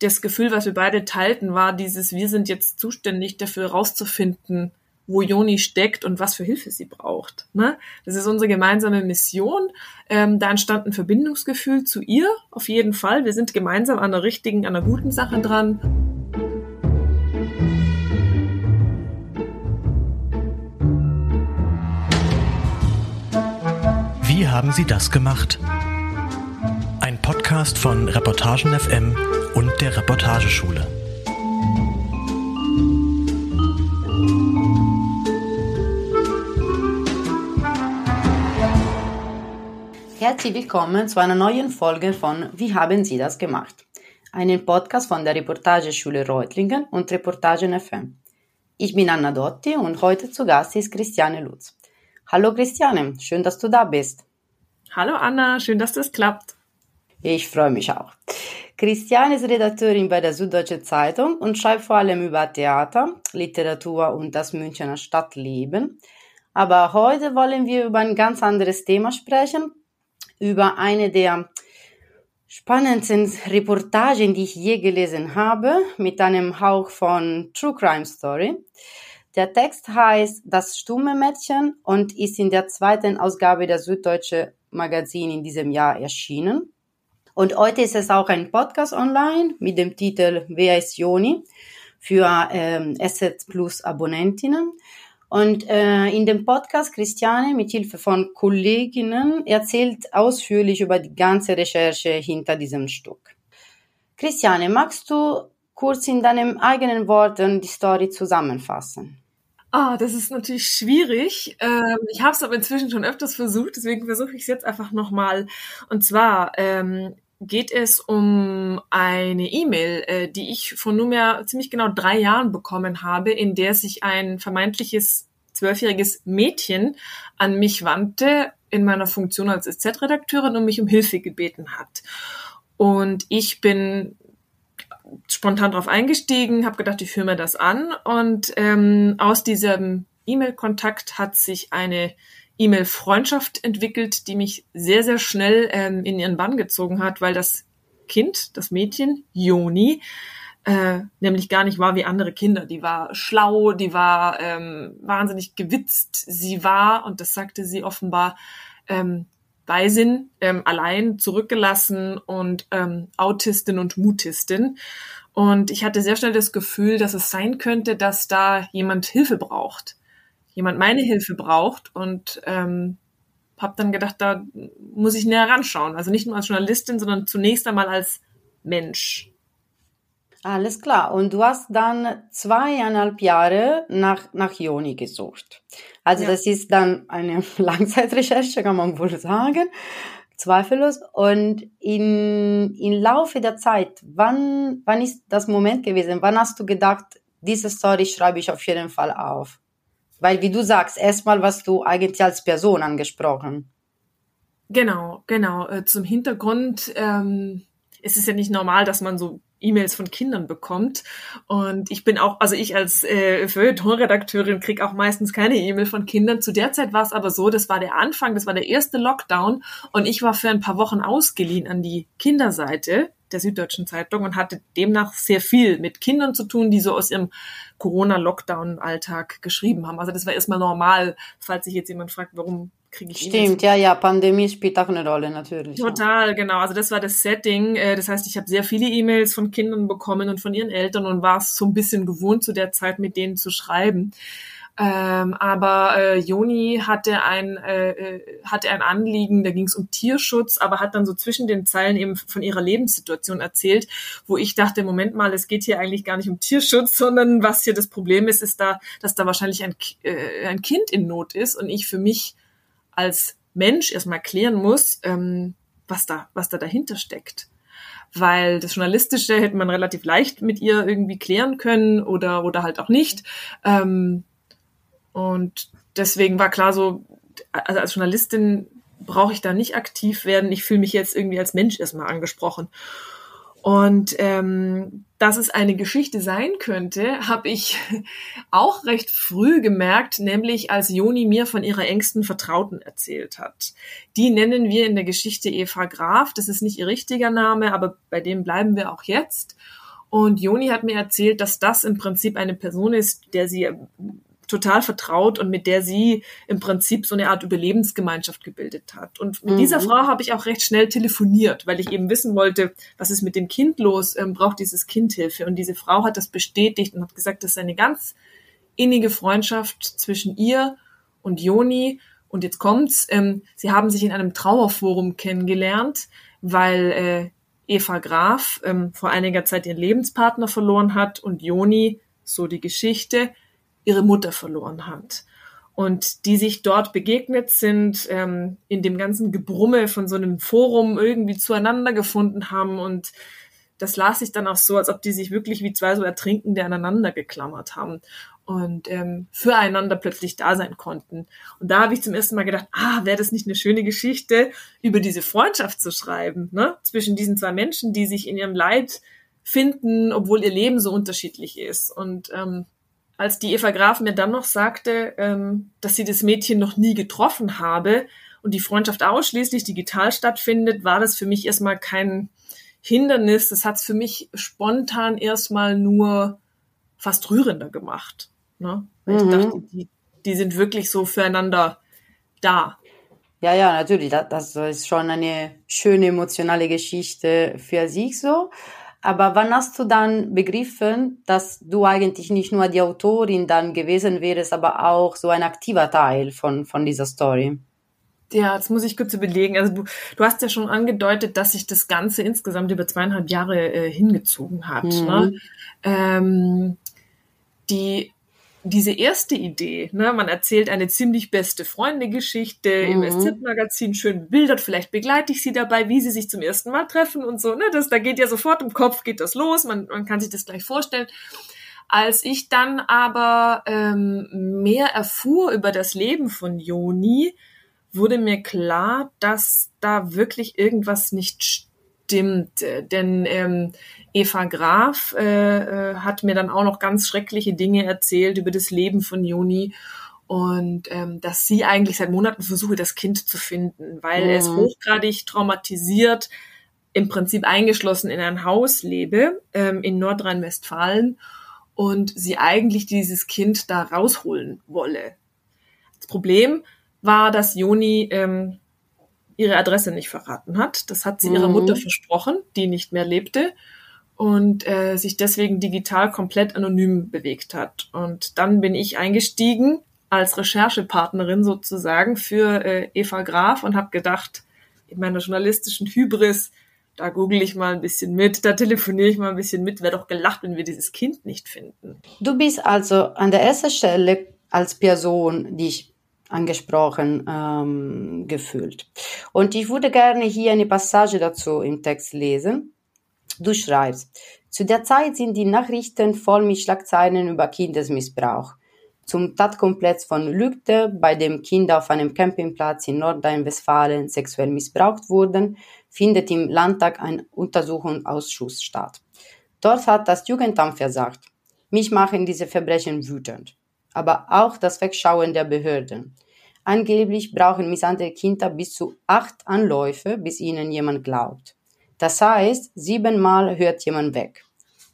das Gefühl, was wir beide teilten, war dieses, wir sind jetzt zuständig dafür rauszufinden, wo Joni steckt und was für Hilfe sie braucht. Ne? Das ist unsere gemeinsame Mission. Ähm, da entstand ein Verbindungsgefühl zu ihr, auf jeden Fall. Wir sind gemeinsam an der richtigen, an der guten Sache dran. Wie haben Sie das gemacht? Ein Podcast von Reportagen FM und der Reportageschule. Herzlich willkommen zu einer neuen Folge von Wie haben Sie das gemacht? Einen Podcast von der Reportageschule Reutlingen und Reportagen FM. Ich bin Anna Dotti und heute zu Gast ist Christiane Lutz. Hallo Christiane, schön, dass du da bist. Hallo Anna, schön, dass das klappt. Ich freue mich auch. Christiane ist Redakteurin bei der Süddeutsche Zeitung und schreibt vor allem über Theater, Literatur und das Münchner Stadtleben. Aber heute wollen wir über ein ganz anderes Thema sprechen, über eine der spannendsten Reportagen, die ich je gelesen habe, mit einem Hauch von True Crime Story. Der Text heißt Das stumme Mädchen und ist in der zweiten Ausgabe der Süddeutsche Magazin in diesem Jahr erschienen. Und heute ist es auch ein Podcast online mit dem Titel Wer ist Joni für ähm, Assets Plus Abonnentinnen. Und äh, in dem Podcast Christiane mit Hilfe von Kolleginnen erzählt ausführlich über die ganze Recherche hinter diesem Stück. Christiane, magst du kurz in deinen eigenen Worten die Story zusammenfassen? Ah, das ist natürlich schwierig. Ähm, ich habe es aber inzwischen schon öfters versucht, deswegen versuche ich es jetzt einfach nochmal. Und zwar ähm, geht es um eine E-Mail, äh, die ich vor nunmehr ziemlich genau drei Jahren bekommen habe, in der sich ein vermeintliches zwölfjähriges Mädchen an mich wandte in meiner Funktion als SZ-Redakteurin und mich um Hilfe gebeten hat. Und ich bin spontan darauf eingestiegen, habe gedacht, ich führe mir das an. Und ähm, aus diesem E-Mail-Kontakt hat sich eine E-Mail-Freundschaft entwickelt, die mich sehr, sehr schnell ähm, in ihren Bann gezogen hat, weil das Kind, das Mädchen, Joni, äh, nämlich gar nicht war wie andere Kinder. Die war schlau, die war ähm, wahnsinnig gewitzt. Sie war, und das sagte sie offenbar, ähm, Beisinn, ähm, allein zurückgelassen und ähm, Autistin und Mutistin. Und ich hatte sehr schnell das Gefühl, dass es sein könnte, dass da jemand Hilfe braucht. Jemand meine Hilfe braucht und ähm, habe dann gedacht, da muss ich näher ranschauen. Also nicht nur als Journalistin, sondern zunächst einmal als Mensch. Alles klar. Und du hast dann zweieinhalb Jahre nach, nach Joni gesucht. Also ja. das ist dann eine Langzeitrecherche, kann man wohl sagen. Zweifellos. Und in, im Laufe der Zeit, wann, wann ist das Moment gewesen? Wann hast du gedacht, diese Story schreibe ich auf jeden Fall auf? Weil, wie du sagst, erstmal warst du eigentlich als Person angesprochen. Genau, genau. Äh, zum Hintergrund, ähm, es ist ja nicht normal, dass man so E-Mails von Kindern bekommt. Und ich bin auch, also ich als äh, Feuilleton-Redakteurin kriege auch meistens keine E-Mail von Kindern. Zu der Zeit war es aber so, das war der Anfang, das war der erste Lockdown und ich war für ein paar Wochen ausgeliehen an die Kinderseite der Süddeutschen Zeitung und hatte demnach sehr viel mit Kindern zu tun, die so aus ihrem Corona-Lockdown-Alltag geschrieben haben. Also das war erstmal normal, falls sich jetzt jemand fragt, warum kriege ich Stimmt, ja, ja, Pandemie spielt auch eine Rolle natürlich. Total, ja. genau. Also das war das Setting. Äh, das heißt, ich habe sehr viele E-Mails von Kindern bekommen und von ihren Eltern und war es so ein bisschen gewohnt, zu der Zeit mit denen zu schreiben. Ähm, aber äh, Joni hatte ein, äh, äh hatte ein Anliegen, da ging es um Tierschutz, aber hat dann so zwischen den Zeilen eben von ihrer Lebenssituation erzählt, wo ich dachte, Moment mal, es geht hier eigentlich gar nicht um Tierschutz, sondern was hier das Problem ist, ist da, dass da wahrscheinlich ein, äh, ein Kind in Not ist und ich für mich als Mensch erstmal klären muss, ähm, was da, was da dahinter steckt. Weil das Journalistische hätte man relativ leicht mit ihr irgendwie klären können oder, oder halt auch nicht. Ähm, und deswegen war klar so, also als Journalistin brauche ich da nicht aktiv werden. Ich fühle mich jetzt irgendwie als Mensch erstmal angesprochen. Und ähm, dass es eine Geschichte sein könnte, habe ich auch recht früh gemerkt, nämlich als Joni mir von ihrer engsten Vertrauten erzählt hat. Die nennen wir in der Geschichte Eva Graf. Das ist nicht ihr richtiger Name, aber bei dem bleiben wir auch jetzt. Und Joni hat mir erzählt, dass das im Prinzip eine Person ist, der sie total vertraut und mit der sie im Prinzip so eine Art Überlebensgemeinschaft gebildet hat. Und mit mhm. dieser Frau habe ich auch recht schnell telefoniert, weil ich eben wissen wollte, was ist mit dem Kind los, ähm, braucht dieses Kind Hilfe. Und diese Frau hat das bestätigt und hat gesagt, das ist eine ganz innige Freundschaft zwischen ihr und Joni. Und jetzt kommt's, ähm, sie haben sich in einem Trauerforum kennengelernt, weil äh, Eva Graf ähm, vor einiger Zeit ihren Lebenspartner verloren hat und Joni, so die Geschichte, ihre Mutter verloren hat. Und die sich dort begegnet sind, ähm, in dem ganzen Gebrumme von so einem Forum irgendwie zueinander gefunden haben. Und das las ich dann auch so, als ob die sich wirklich wie zwei so Ertrinkende aneinander geklammert haben und ähm, füreinander plötzlich da sein konnten. Und da habe ich zum ersten Mal gedacht, ah, wäre das nicht eine schöne Geschichte, über diese Freundschaft zu schreiben, ne? Zwischen diesen zwei Menschen, die sich in ihrem Leid finden, obwohl ihr Leben so unterschiedlich ist. Und ähm, als die Eva Graf mir dann noch sagte, ähm, dass sie das Mädchen noch nie getroffen habe und die Freundschaft ausschließlich digital stattfindet, war das für mich erstmal kein Hindernis. Das hat es für mich spontan erstmal nur fast rührender gemacht. Ne? Weil mhm. ich dachte, die, die sind wirklich so füreinander da. Ja, ja, natürlich. Das, das ist schon eine schöne emotionale Geschichte für sich so. Aber wann hast du dann begriffen, dass du eigentlich nicht nur die Autorin dann gewesen wärst, aber auch so ein aktiver Teil von, von dieser Story? Ja, jetzt muss ich kurz überlegen. Also du, du hast ja schon angedeutet, dass sich das Ganze insgesamt über zweieinhalb Jahre äh, hingezogen hat. Mhm. Ne? Ähm, die diese erste Idee, ne, man erzählt eine ziemlich beste Freunde-Geschichte mhm. im SZ-Magazin, schön bildert, vielleicht begleite ich sie dabei, wie sie sich zum ersten Mal treffen und so, ne, das, da geht ja sofort im Kopf, geht das los, man, man kann sich das gleich vorstellen. Als ich dann aber ähm, mehr erfuhr über das Leben von Joni, wurde mir klar, dass da wirklich irgendwas nicht stimmt. Denn ähm, Eva Graf äh, äh, hat mir dann auch noch ganz schreckliche Dinge erzählt über das Leben von Juni und ähm, dass sie eigentlich seit Monaten versuche, das Kind zu finden, weil mhm. es hochgradig traumatisiert, im Prinzip eingeschlossen in ein Haus lebe ähm, in Nordrhein-Westfalen und sie eigentlich dieses Kind da rausholen wolle. Das Problem war, dass Joni ähm, ihre Adresse nicht verraten hat. Das hat sie mhm. ihrer Mutter versprochen, die nicht mehr lebte und äh, sich deswegen digital komplett anonym bewegt hat. Und dann bin ich eingestiegen als Recherchepartnerin sozusagen für äh, Eva Graf und habe gedacht, in meiner journalistischen Hybris, da google ich mal ein bisschen mit, da telefoniere ich mal ein bisschen mit, wäre doch gelacht, wenn wir dieses Kind nicht finden. Du bist also an der ersten Stelle als Person, die ich angesprochen ähm, gefühlt. Und ich würde gerne hier eine Passage dazu im Text lesen. Du schreibst, zu der Zeit sind die Nachrichten voll mit Schlagzeilen über Kindesmissbrauch. Zum Tatkomplex von Lügde, bei dem Kinder auf einem Campingplatz in Nordrhein-Westfalen sexuell missbraucht wurden, findet im Landtag ein Untersuchungsausschuss statt. Dort hat das Jugendamt versagt. Mich machen diese Verbrechen wütend aber auch das Wegschauen der Behörden. Angeblich brauchen misshandelte Kinder bis zu acht Anläufe, bis ihnen jemand glaubt. Das heißt, siebenmal hört jemand weg.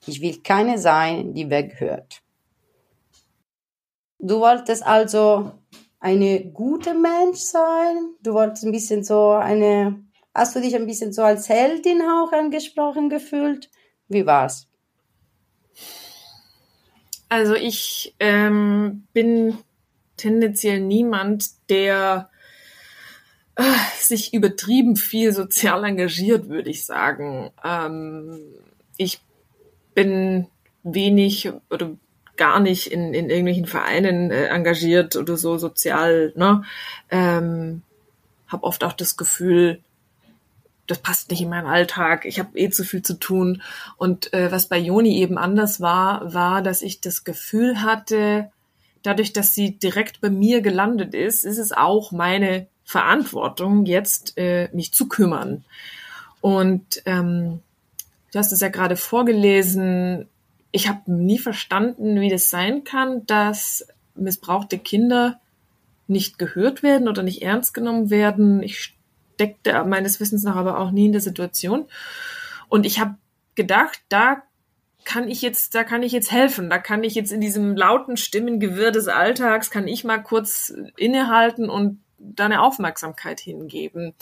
Ich will keine sein, die weghört. Du wolltest also eine gute Mensch sein? Du wolltest ein bisschen so eine, hast du dich ein bisschen so als Heldin auch angesprochen gefühlt? Wie war's? Also ich ähm, bin tendenziell niemand, der äh, sich übertrieben viel sozial engagiert, würde ich sagen. Ähm, ich bin wenig oder gar nicht in, in irgendwelchen Vereinen äh, engagiert oder so sozial. Ne? Ähm, habe oft auch das Gefühl, das passt nicht in meinen Alltag, ich habe eh zu viel zu tun. Und äh, was bei Joni eben anders war, war, dass ich das Gefühl hatte, dadurch, dass sie direkt bei mir gelandet ist, ist es auch meine Verantwortung, jetzt äh, mich zu kümmern. Und ähm, du hast es ja gerade vorgelesen, ich habe nie verstanden, wie das sein kann, dass missbrauchte Kinder nicht gehört werden oder nicht ernst genommen werden. Ich steckte meines Wissens nach aber auch nie in der Situation. Und ich habe gedacht, da kann ich jetzt, da kann ich jetzt helfen. Da kann ich jetzt in diesem lauten Stimmengewirr des Alltags, kann ich mal kurz innehalten und da eine Aufmerksamkeit hingeben.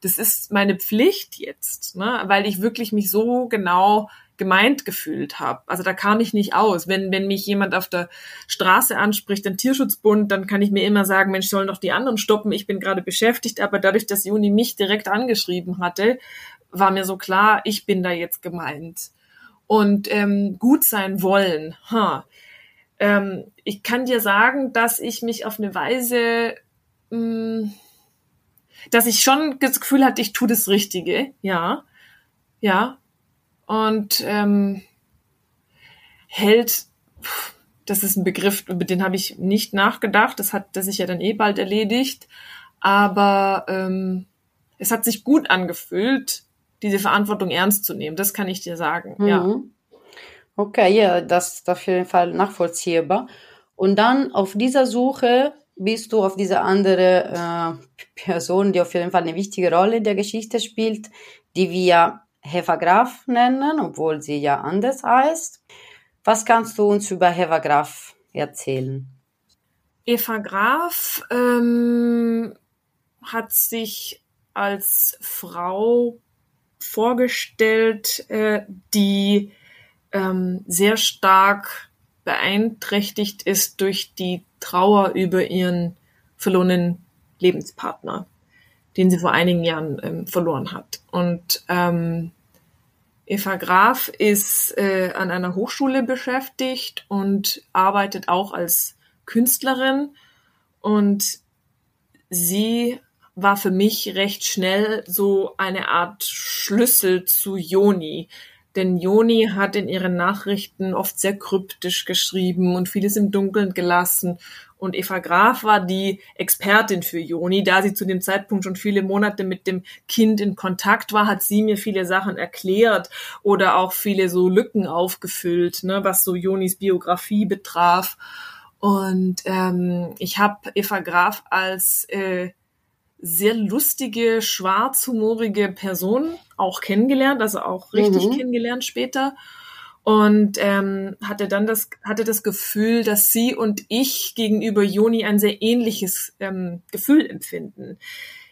Das ist meine Pflicht jetzt, ne? weil ich wirklich mich so genau gemeint gefühlt habe. Also da kam ich nicht aus. Wenn, wenn mich jemand auf der Straße anspricht, ein Tierschutzbund, dann kann ich mir immer sagen, Mensch, sollen doch die anderen stoppen, ich bin gerade beschäftigt. Aber dadurch, dass Juni mich direkt angeschrieben hatte, war mir so klar, ich bin da jetzt gemeint. Und ähm, gut sein wollen. Huh. Ähm, ich kann dir sagen, dass ich mich auf eine Weise, mh, hm, dass ich schon das Gefühl hatte, ich tue das Richtige, ja, ja, und ähm, hält, das ist ein Begriff, über den habe ich nicht nachgedacht, das hat das sich ja dann eh bald erledigt, aber ähm, es hat sich gut angefühlt, diese Verantwortung ernst zu nehmen, das kann ich dir sagen, mhm. ja. Okay, ja, das ist auf jeden Fall nachvollziehbar. Und dann auf dieser Suche bist du auf diese andere äh, Person, die auf jeden Fall eine wichtige Rolle in der Geschichte spielt, die wir Heva Graf nennen, obwohl sie ja anders heißt. Was kannst du uns über Heva Graf erzählen? Eva Graf ähm, hat sich als Frau vorgestellt, äh, die ähm, sehr stark beeinträchtigt ist durch die Trauer über ihren verlorenen Lebenspartner den sie vor einigen Jahren ähm, verloren hat. Und ähm, Eva Graf ist äh, an einer Hochschule beschäftigt und arbeitet auch als Künstlerin. Und sie war für mich recht schnell so eine Art Schlüssel zu Joni. Denn Joni hat in ihren Nachrichten oft sehr kryptisch geschrieben und vieles im Dunkeln gelassen. Und Eva Graf war die Expertin für Joni. Da sie zu dem Zeitpunkt schon viele Monate mit dem Kind in Kontakt war, hat sie mir viele Sachen erklärt oder auch viele so Lücken aufgefüllt, ne, was so Jonis Biografie betraf. Und ähm, ich habe Eva Graf als äh, sehr lustige, schwarzhumorige Person auch kennengelernt, also auch richtig mhm. kennengelernt später und ähm, hatte dann das hatte das Gefühl, dass sie und ich gegenüber Joni ein sehr ähnliches ähm, Gefühl empfinden.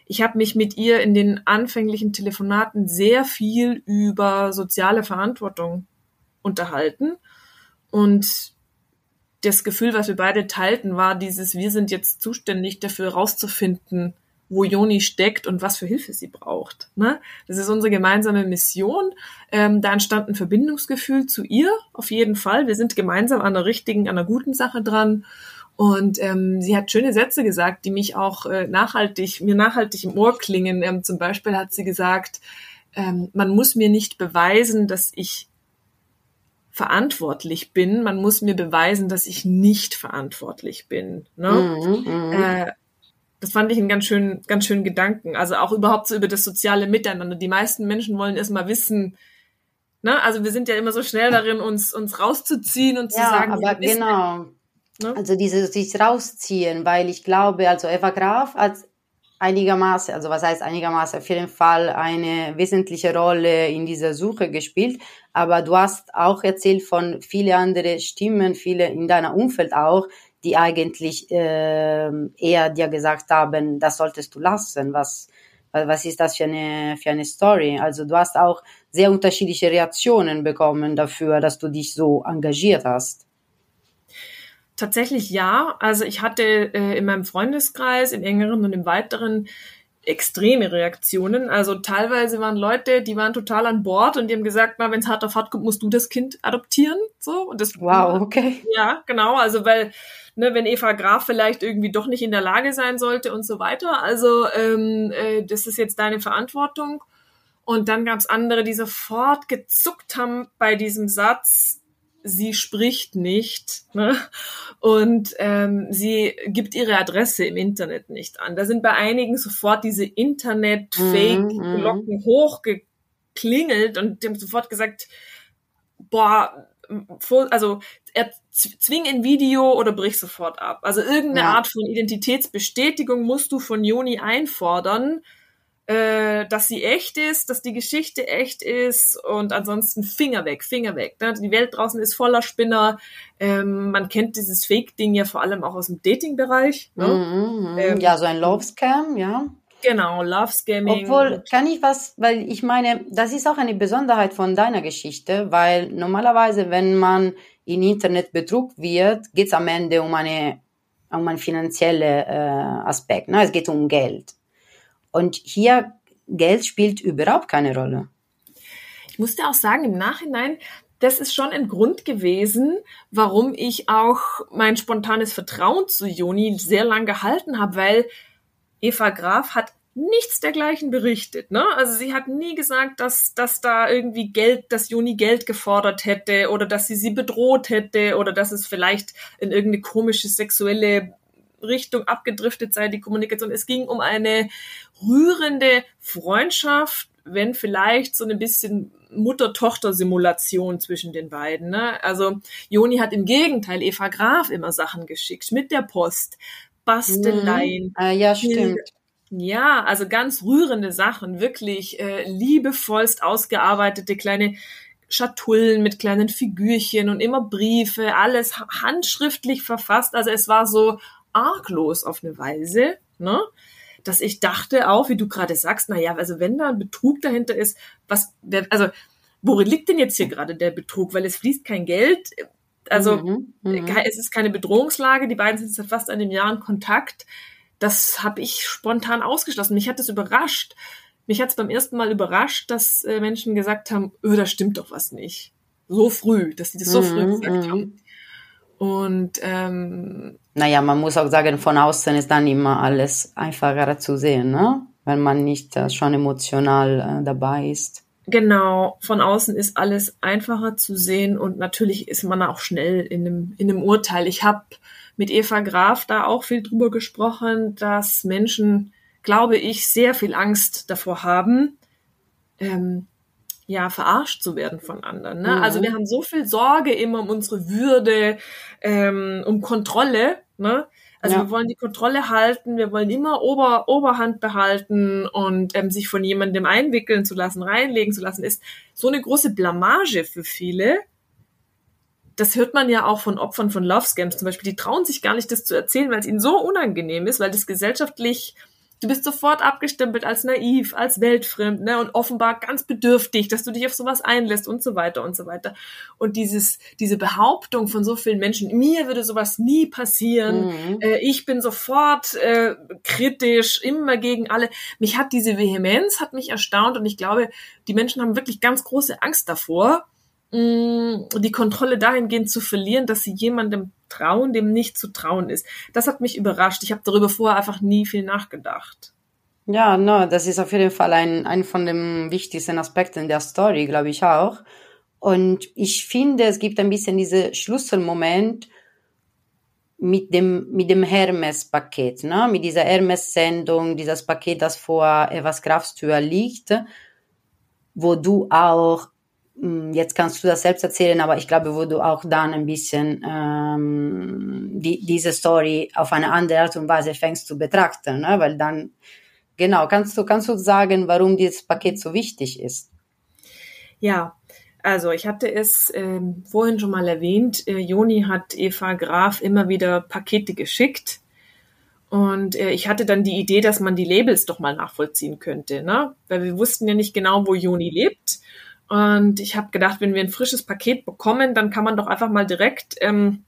Ich habe mich mit ihr in den anfänglichen Telefonaten sehr viel über soziale Verantwortung unterhalten und das Gefühl, was wir beide teilten, war dieses, wir sind jetzt zuständig dafür herauszufinden, wo Joni steckt und was für Hilfe sie braucht. Ne? Das ist unsere gemeinsame Mission. Ähm, da entstand ein Verbindungsgefühl zu ihr, auf jeden Fall. Wir sind gemeinsam an der richtigen, an der guten Sache dran. Und ähm, sie hat schöne Sätze gesagt, die mich auch äh, nachhaltig, mir nachhaltig im Ohr klingen. Ähm, zum Beispiel hat sie gesagt, ähm, man muss mir nicht beweisen, dass ich verantwortlich bin, man muss mir beweisen, dass ich nicht verantwortlich bin. Ne? Mhm, mhm. äh, das fand ich einen ganz schönen, ganz schönen Gedanken. Also auch überhaupt so über das soziale Miteinander. Die meisten Menschen wollen erstmal wissen, ne, also wir sind ja immer so schnell darin, uns, uns rauszuziehen und ja, zu sagen, aber genau. Ne? Also dieses sich rausziehen, weil ich glaube, also Eva Graf als einigermaßen, also was heißt einigermaßen, auf jeden Fall eine wesentliche Rolle in dieser Suche gespielt. Aber du hast auch erzählt von viele andere Stimmen, viele in deiner Umfeld auch, die eigentlich äh, eher dir gesagt haben, das solltest du lassen, was, was ist das für eine, für eine Story? Also du hast auch sehr unterschiedliche Reaktionen bekommen dafür, dass du dich so engagiert hast. Tatsächlich ja. Also ich hatte äh, in meinem Freundeskreis, im engeren und im weiteren, extreme Reaktionen. Also teilweise waren Leute, die waren total an Bord und die haben gesagt, na, wenn es hart auf hart kommt, musst du das Kind adoptieren. So und das. Wow, okay. Ja, genau. Also weil ne, wenn Eva Graf vielleicht irgendwie doch nicht in der Lage sein sollte und so weiter. Also ähm, äh, das ist jetzt deine Verantwortung. Und dann gab es andere, die sofort gezuckt haben bei diesem Satz, sie spricht nicht ne? und ähm, sie gibt ihre Adresse im Internet nicht an. Da sind bei einigen sofort diese Internet-Fake-Glocken mhm. hochgeklingelt und die haben sofort gesagt, boah, also er zwing ein Video oder brich sofort ab. Also irgendeine ja. Art von Identitätsbestätigung musst du von Joni einfordern, äh, dass sie echt ist, dass die Geschichte echt ist und ansonsten Finger weg, Finger weg. Ne? Die Welt draußen ist voller Spinner. Ähm, man kennt dieses Fake-Ding ja vor allem auch aus dem Dating-Bereich. Ne? Mhm, ähm, ja, so ein Love-Scam, ja. Genau, Love Scamming. Obwohl, kann ich was, weil ich meine, das ist auch eine Besonderheit von deiner Geschichte, weil normalerweise, wenn man in Internet betrug wird, geht es am Ende um eine um einen finanziellen äh, Aspekt. Ne? Es geht um Geld. Und hier Geld spielt überhaupt keine Rolle. Ich musste auch sagen, im Nachhinein, das ist schon ein Grund gewesen, warum ich auch mein spontanes Vertrauen zu Joni sehr lang gehalten habe, weil Eva Graf hat nichts dergleichen berichtet. Ne? Also sie hat nie gesagt, dass, dass da irgendwie Geld, dass Juni Geld gefordert hätte oder dass sie sie bedroht hätte oder dass es vielleicht in irgendeine komische sexuelle Richtung abgedriftet sei, die Kommunikation. Es ging um eine rührende Freundschaft, wenn vielleicht so ein bisschen Mutter-Tochter-Simulation zwischen den beiden. Ne? Also Joni hat im Gegenteil Eva Graf immer Sachen geschickt mit der Post, Basteleien. Mhm. Ah, ja, stimmt. Ja, also ganz rührende Sachen, wirklich äh, liebevollst ausgearbeitete kleine Schatullen mit kleinen Figürchen und immer Briefe, alles handschriftlich verfasst. Also es war so arglos auf eine Weise, ne? dass ich dachte auch, wie du gerade sagst, na ja, also wenn da ein Betrug dahinter ist, was, also worin liegt denn jetzt hier gerade der Betrug? Weil es fließt kein Geld, also mhm, mhm. es ist keine Bedrohungslage, die beiden sind seit fast einem Jahr in Kontakt das habe ich spontan ausgeschlossen. Mich hat das überrascht. Mich hat es beim ersten Mal überrascht, dass äh, Menschen gesagt haben, öh, da stimmt doch was nicht. So früh, dass sie das so früh mhm, gesagt mhm. haben. Und ähm, naja, man muss auch sagen, von außen ist dann immer alles einfacher zu sehen, ne? wenn man nicht äh, schon emotional äh, dabei ist. Genau, von außen ist alles einfacher zu sehen und natürlich ist man auch schnell in einem, in einem Urteil. Ich habe mit Eva Graf da auch viel drüber gesprochen, dass Menschen, glaube ich, sehr viel Angst davor haben, ähm, ja, verarscht zu werden von anderen. Ne? Mhm. Also wir haben so viel Sorge immer um unsere Würde, ähm, um Kontrolle. Ne? Also ja. wir wollen die Kontrolle halten, wir wollen immer Ober, Oberhand behalten und ähm, sich von jemandem einwickeln zu lassen, reinlegen zu lassen, ist so eine große Blamage für viele das hört man ja auch von Opfern von Love Scams zum Beispiel, die trauen sich gar nicht, das zu erzählen, weil es ihnen so unangenehm ist, weil das gesellschaftlich, du bist sofort abgestempelt als naiv, als weltfremd, ne, und offenbar ganz bedürftig, dass du dich auf sowas einlässt und so weiter und so weiter. Und dieses, diese Behauptung von so vielen Menschen, mir würde sowas nie passieren, mhm. äh, ich bin sofort äh, kritisch, immer gegen alle. Mich hat diese Vehemenz, hat mich erstaunt und ich glaube, die Menschen haben wirklich ganz große Angst davor, Mm, die Kontrolle dahingehend zu verlieren, dass sie jemandem trauen, dem nicht zu trauen ist. Das hat mich überrascht. Ich habe darüber vorher einfach nie viel nachgedacht. Ja, no, das ist auf jeden Fall ein, ein von den wichtigsten Aspekten der Story, glaube ich auch. Und ich finde, es gibt ein bisschen diese Schlüsselmoment mit dem, mit dem Hermes-Paket, ne? mit dieser Hermes-Sendung, dieses Paket, das vor Evas Grafstür liegt, wo du auch jetzt kannst du das selbst erzählen, aber ich glaube, wo du auch dann ein bisschen ähm, die, diese Story auf eine andere Art und Weise fängst zu betrachten, ne? weil dann, genau, kannst du, kannst du sagen, warum dieses Paket so wichtig ist? Ja, also ich hatte es ähm, vorhin schon mal erwähnt, äh, Joni hat Eva Graf immer wieder Pakete geschickt. Und äh, ich hatte dann die Idee, dass man die Labels doch mal nachvollziehen könnte, ne? Weil wir wussten ja nicht genau, wo Joni lebt. Und ich habe gedacht, wenn wir ein frisches Paket bekommen, dann kann man doch einfach mal direkt ähm,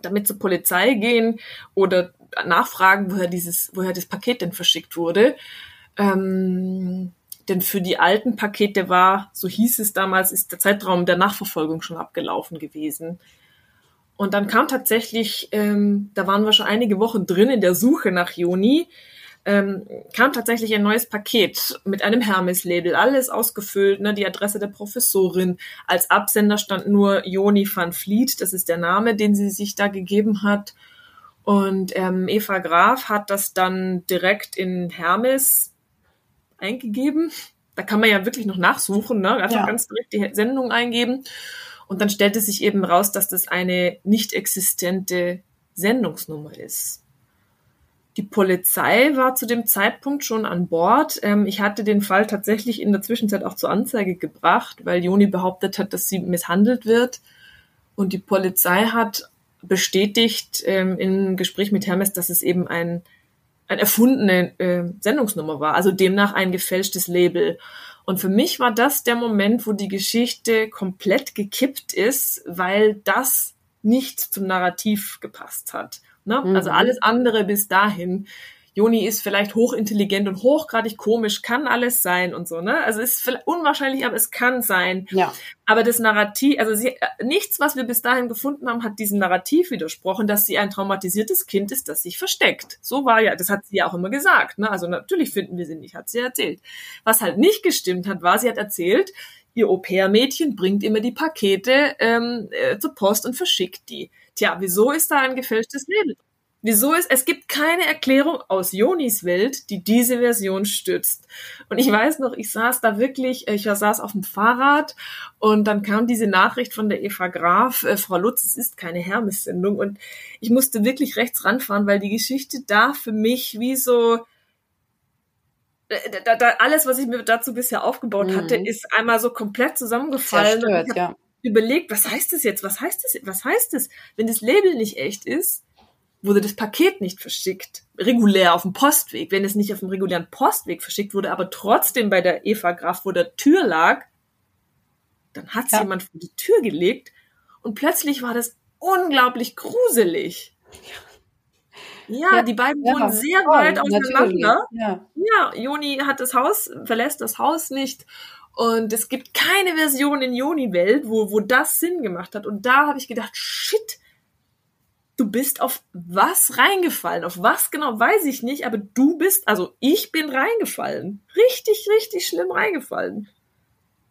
damit zur Polizei gehen oder nachfragen, woher dieses, woher das Paket denn verschickt wurde. Ähm, denn für die alten Pakete war, so hieß es damals, ist der Zeitraum der Nachverfolgung schon abgelaufen gewesen. Und dann kam tatsächlich, ähm, da waren wir schon einige Wochen drin in der Suche nach Joni, ähm, kam tatsächlich ein neues Paket mit einem Hermes-Label, alles ausgefüllt, ne, die Adresse der Professorin. Als Absender stand nur Joni van Vliet, das ist der Name, den sie sich da gegeben hat. Und ähm, Eva Graf hat das dann direkt in Hermes eingegeben. Da kann man ja wirklich noch nachsuchen, ne? einfach ja. ganz direkt die Sendung eingeben. Und dann stellte sich eben raus, dass das eine nicht existente Sendungsnummer ist. Die Polizei war zu dem Zeitpunkt schon an Bord. Ähm, ich hatte den Fall tatsächlich in der Zwischenzeit auch zur Anzeige gebracht, weil Joni behauptet hat, dass sie misshandelt wird. Und die Polizei hat bestätigt ähm, im Gespräch mit Hermes, dass es eben ein, ein erfundene äh, Sendungsnummer war, also demnach ein gefälschtes Label. Und für mich war das der Moment, wo die Geschichte komplett gekippt ist, weil das nicht zum Narrativ gepasst hat. Ne? Mhm. Also alles andere bis dahin. Joni ist vielleicht hochintelligent und hochgradig komisch, kann alles sein und so, ne? Also ist unwahrscheinlich, aber es kann sein. Ja. Aber das Narrativ, also sie, nichts, was wir bis dahin gefunden haben, hat diesem Narrativ widersprochen, dass sie ein traumatisiertes Kind ist, das sich versteckt. So war ja, das hat sie ja auch immer gesagt, ne? Also natürlich finden wir sie nicht, hat sie erzählt. Was halt nicht gestimmt hat, war, sie hat erzählt, ihr Au-pair-Mädchen bringt immer die Pakete ähm, äh, zur Post und verschickt die. Tja, wieso ist da ein gefälschtes Label? Wieso ist, es gibt keine Erklärung aus Jonis Welt, die diese Version stützt. Und ich weiß noch, ich saß da wirklich, ich saß auf dem Fahrrad und dann kam diese Nachricht von der Eva Graf, äh, Frau Lutz, es ist keine Hermes-Sendung und ich musste wirklich rechts ranfahren, weil die Geschichte da für mich wie so, äh, da, da, alles, was ich mir dazu bisher aufgebaut mhm. hatte, ist einmal so komplett zusammengefallen. Zerstört, ja. Überlegt, was heißt das jetzt? Was heißt das? Was heißt das? Wenn das Label nicht echt ist, wurde das Paket nicht verschickt, regulär auf dem Postweg. Wenn es nicht auf dem regulären Postweg verschickt wurde, aber trotzdem bei der Eva Graf vor der Tür lag, dann hat es ja. jemand vor die Tür gelegt und plötzlich war das unglaublich gruselig. Ja, ja die beiden ja, wohnen sehr weit auseinander. Ja. ja, Joni hat das Haus, verlässt das Haus nicht. Und es gibt keine Version in Joni-Welt, wo, wo das Sinn gemacht hat. Und da habe ich gedacht, shit, du bist auf was reingefallen. Auf was genau, weiß ich nicht, aber du bist, also ich bin reingefallen. Richtig, richtig schlimm reingefallen.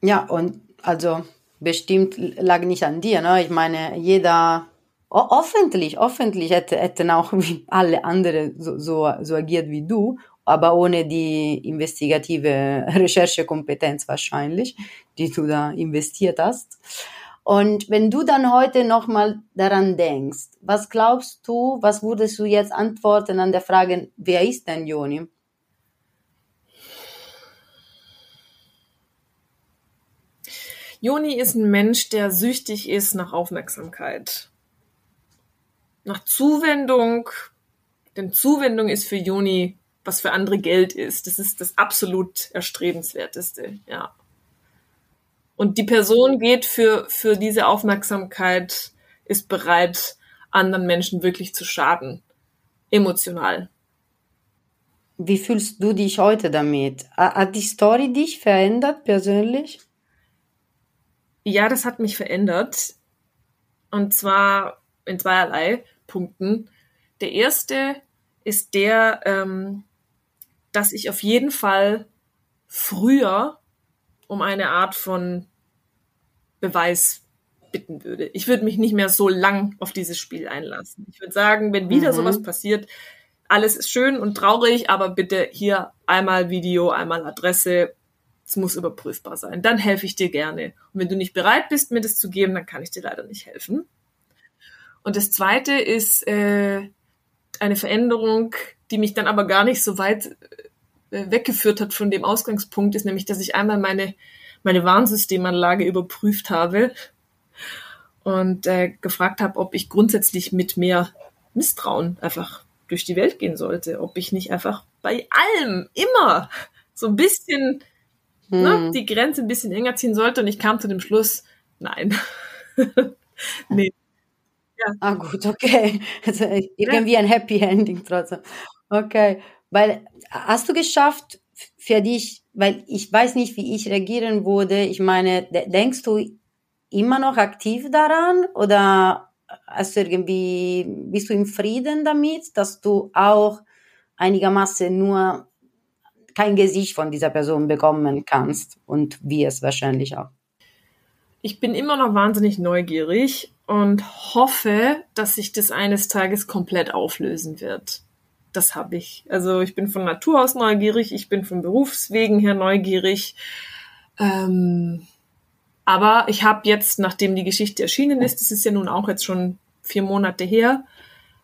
Ja, und also bestimmt lag nicht an dir, ne? Ich meine, jeder, hoffentlich, hoffentlich hätte, hätten auch alle anderen so, so, so agiert wie du, aber ohne die investigative Recherchekompetenz wahrscheinlich, die du da investiert hast. Und wenn du dann heute nochmal daran denkst, was glaubst du, was würdest du jetzt antworten an der Frage, wer ist denn Joni? Joni ist ein Mensch, der süchtig ist nach Aufmerksamkeit, nach Zuwendung. Denn Zuwendung ist für Joni, was für andere Geld ist. Das ist das absolut erstrebenswerteste, ja. Und die Person geht für, für diese Aufmerksamkeit, ist bereit, anderen Menschen wirklich zu schaden. Emotional. Wie fühlst du dich heute damit? Hat die Story dich verändert persönlich? Ja, das hat mich verändert. Und zwar in zweierlei Punkten. Der erste ist der, ähm, dass ich auf jeden Fall früher um eine Art von Beweis bitten würde. Ich würde mich nicht mehr so lang auf dieses Spiel einlassen. Ich würde sagen, wenn wieder mhm. sowas passiert, alles ist schön und traurig, aber bitte hier einmal Video, einmal Adresse. Es muss überprüfbar sein. Dann helfe ich dir gerne. Und wenn du nicht bereit bist, mir das zu geben, dann kann ich dir leider nicht helfen. Und das Zweite ist äh, eine Veränderung, die mich dann aber gar nicht so weit äh, weggeführt hat von dem Ausgangspunkt, ist nämlich, dass ich einmal meine, meine Warnsystemanlage überprüft habe und äh, gefragt habe, ob ich grundsätzlich mit mehr Misstrauen einfach durch die Welt gehen sollte, ob ich nicht einfach bei allem immer so ein bisschen ne, hm. ne, die Grenze ein bisschen enger ziehen sollte und ich kam zu dem Schluss, nein. nee. Ja. Ah gut, okay. Also irgendwie ein Happy Ending trotzdem. Okay. Weil hast du geschafft für dich, weil ich weiß nicht, wie ich reagieren würde. Ich meine, denkst du immer noch aktiv daran oder hast du irgendwie, bist du im Frieden damit, dass du auch einigermaßen nur kein Gesicht von dieser Person bekommen kannst und wie es wahrscheinlich auch? Ich bin immer noch wahnsinnig neugierig und hoffe, dass sich das eines Tages komplett auflösen wird das habe ich. Also ich bin von Natur aus neugierig, ich bin von Berufswegen her neugierig. Ähm, aber ich habe jetzt, nachdem die Geschichte erschienen ist, das ist ja nun auch jetzt schon vier Monate her,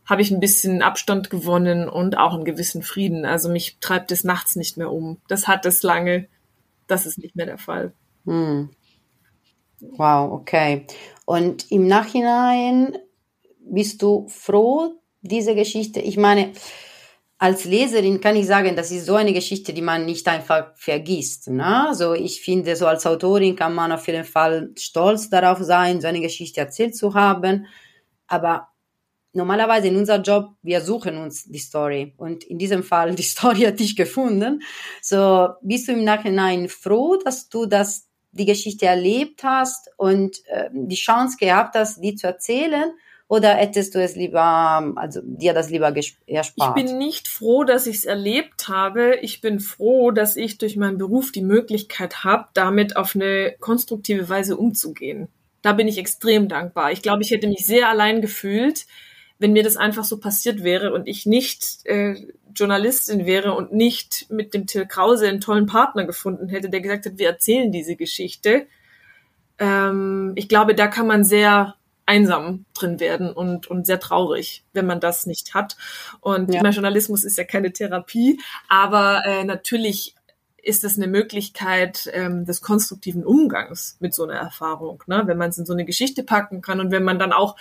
habe ich ein bisschen Abstand gewonnen und auch einen gewissen Frieden. Also mich treibt es nachts nicht mehr um. Das hat es lange. Das ist nicht mehr der Fall. Hm. Wow, okay. Und im Nachhinein bist du froh, diese Geschichte? Ich meine, als Leserin kann ich sagen, das ist so eine Geschichte, die man nicht einfach vergisst. Ne? Also ich finde, so als Autorin kann man auf jeden Fall stolz darauf sein, so eine Geschichte erzählt zu haben. Aber normalerweise in unserem Job, wir suchen uns die Story. Und in diesem Fall, die Story hat dich gefunden. So bist du im Nachhinein froh, dass du das, die Geschichte erlebt hast und äh, die Chance gehabt hast, die zu erzählen? Oder hättest du es lieber, also dir das lieber erspart? Ich bin nicht froh, dass ich es erlebt habe. Ich bin froh, dass ich durch meinen Beruf die Möglichkeit habe, damit auf eine konstruktive Weise umzugehen. Da bin ich extrem dankbar. Ich glaube, ich hätte mich sehr allein gefühlt, wenn mir das einfach so passiert wäre und ich nicht äh, Journalistin wäre und nicht mit dem Till Krause einen tollen Partner gefunden hätte, der gesagt hat, wir erzählen diese Geschichte. Ähm, ich glaube, da kann man sehr einsam drin werden und, und sehr traurig, wenn man das nicht hat. Und ja. Journalismus ist ja keine Therapie, aber äh, natürlich ist es eine Möglichkeit ähm, des konstruktiven Umgangs mit so einer Erfahrung, ne? wenn man es in so eine Geschichte packen kann und wenn man dann auch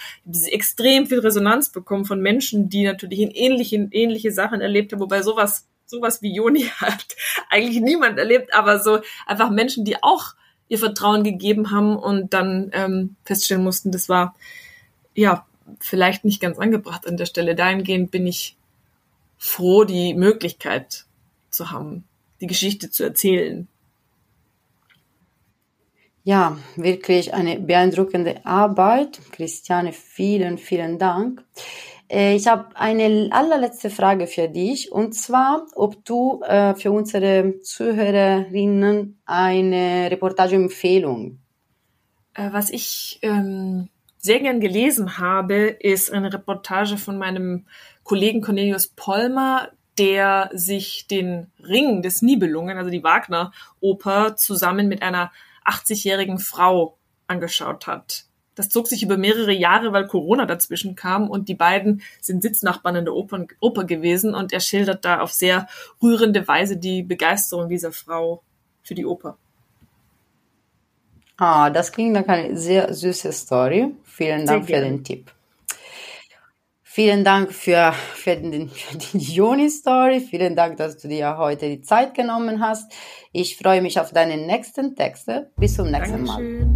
extrem viel Resonanz bekommt von Menschen, die natürlich in ähnlichen, ähnliche Sachen erlebt haben, wobei sowas sowas wie Joni hat eigentlich niemand erlebt, aber so einfach Menschen, die auch ihr Vertrauen gegeben haben und dann ähm, feststellen mussten, das war ja vielleicht nicht ganz angebracht an der Stelle. Dahingehend bin ich froh, die Möglichkeit zu haben, die Geschichte zu erzählen. Ja, wirklich eine beeindruckende Arbeit. Christiane, vielen, vielen Dank. Äh, ich habe eine allerletzte Frage für dich und zwar, ob du äh, für unsere Zuhörerinnen eine Reportageempfehlung. Äh, was ich ähm, sehr gern gelesen habe, ist eine Reportage von meinem Kollegen Cornelius Polmer, der sich den Ring des Nibelungen, also die Wagner-Oper, zusammen mit einer 80-jährigen Frau angeschaut hat. Das zog sich über mehrere Jahre, weil Corona dazwischen kam und die beiden sind Sitznachbarn in der Oper, Oper gewesen und er schildert da auf sehr rührende Weise die Begeisterung dieser Frau für die Oper. Ah, das klingt nach einer sehr süße Story. Vielen Dank für den Tipp. Vielen Dank für, für, den, für die Joni-Story. Vielen Dank, dass du dir heute die Zeit genommen hast. Ich freue mich auf deine nächsten Texte. Bis zum nächsten Dankeschön. Mal.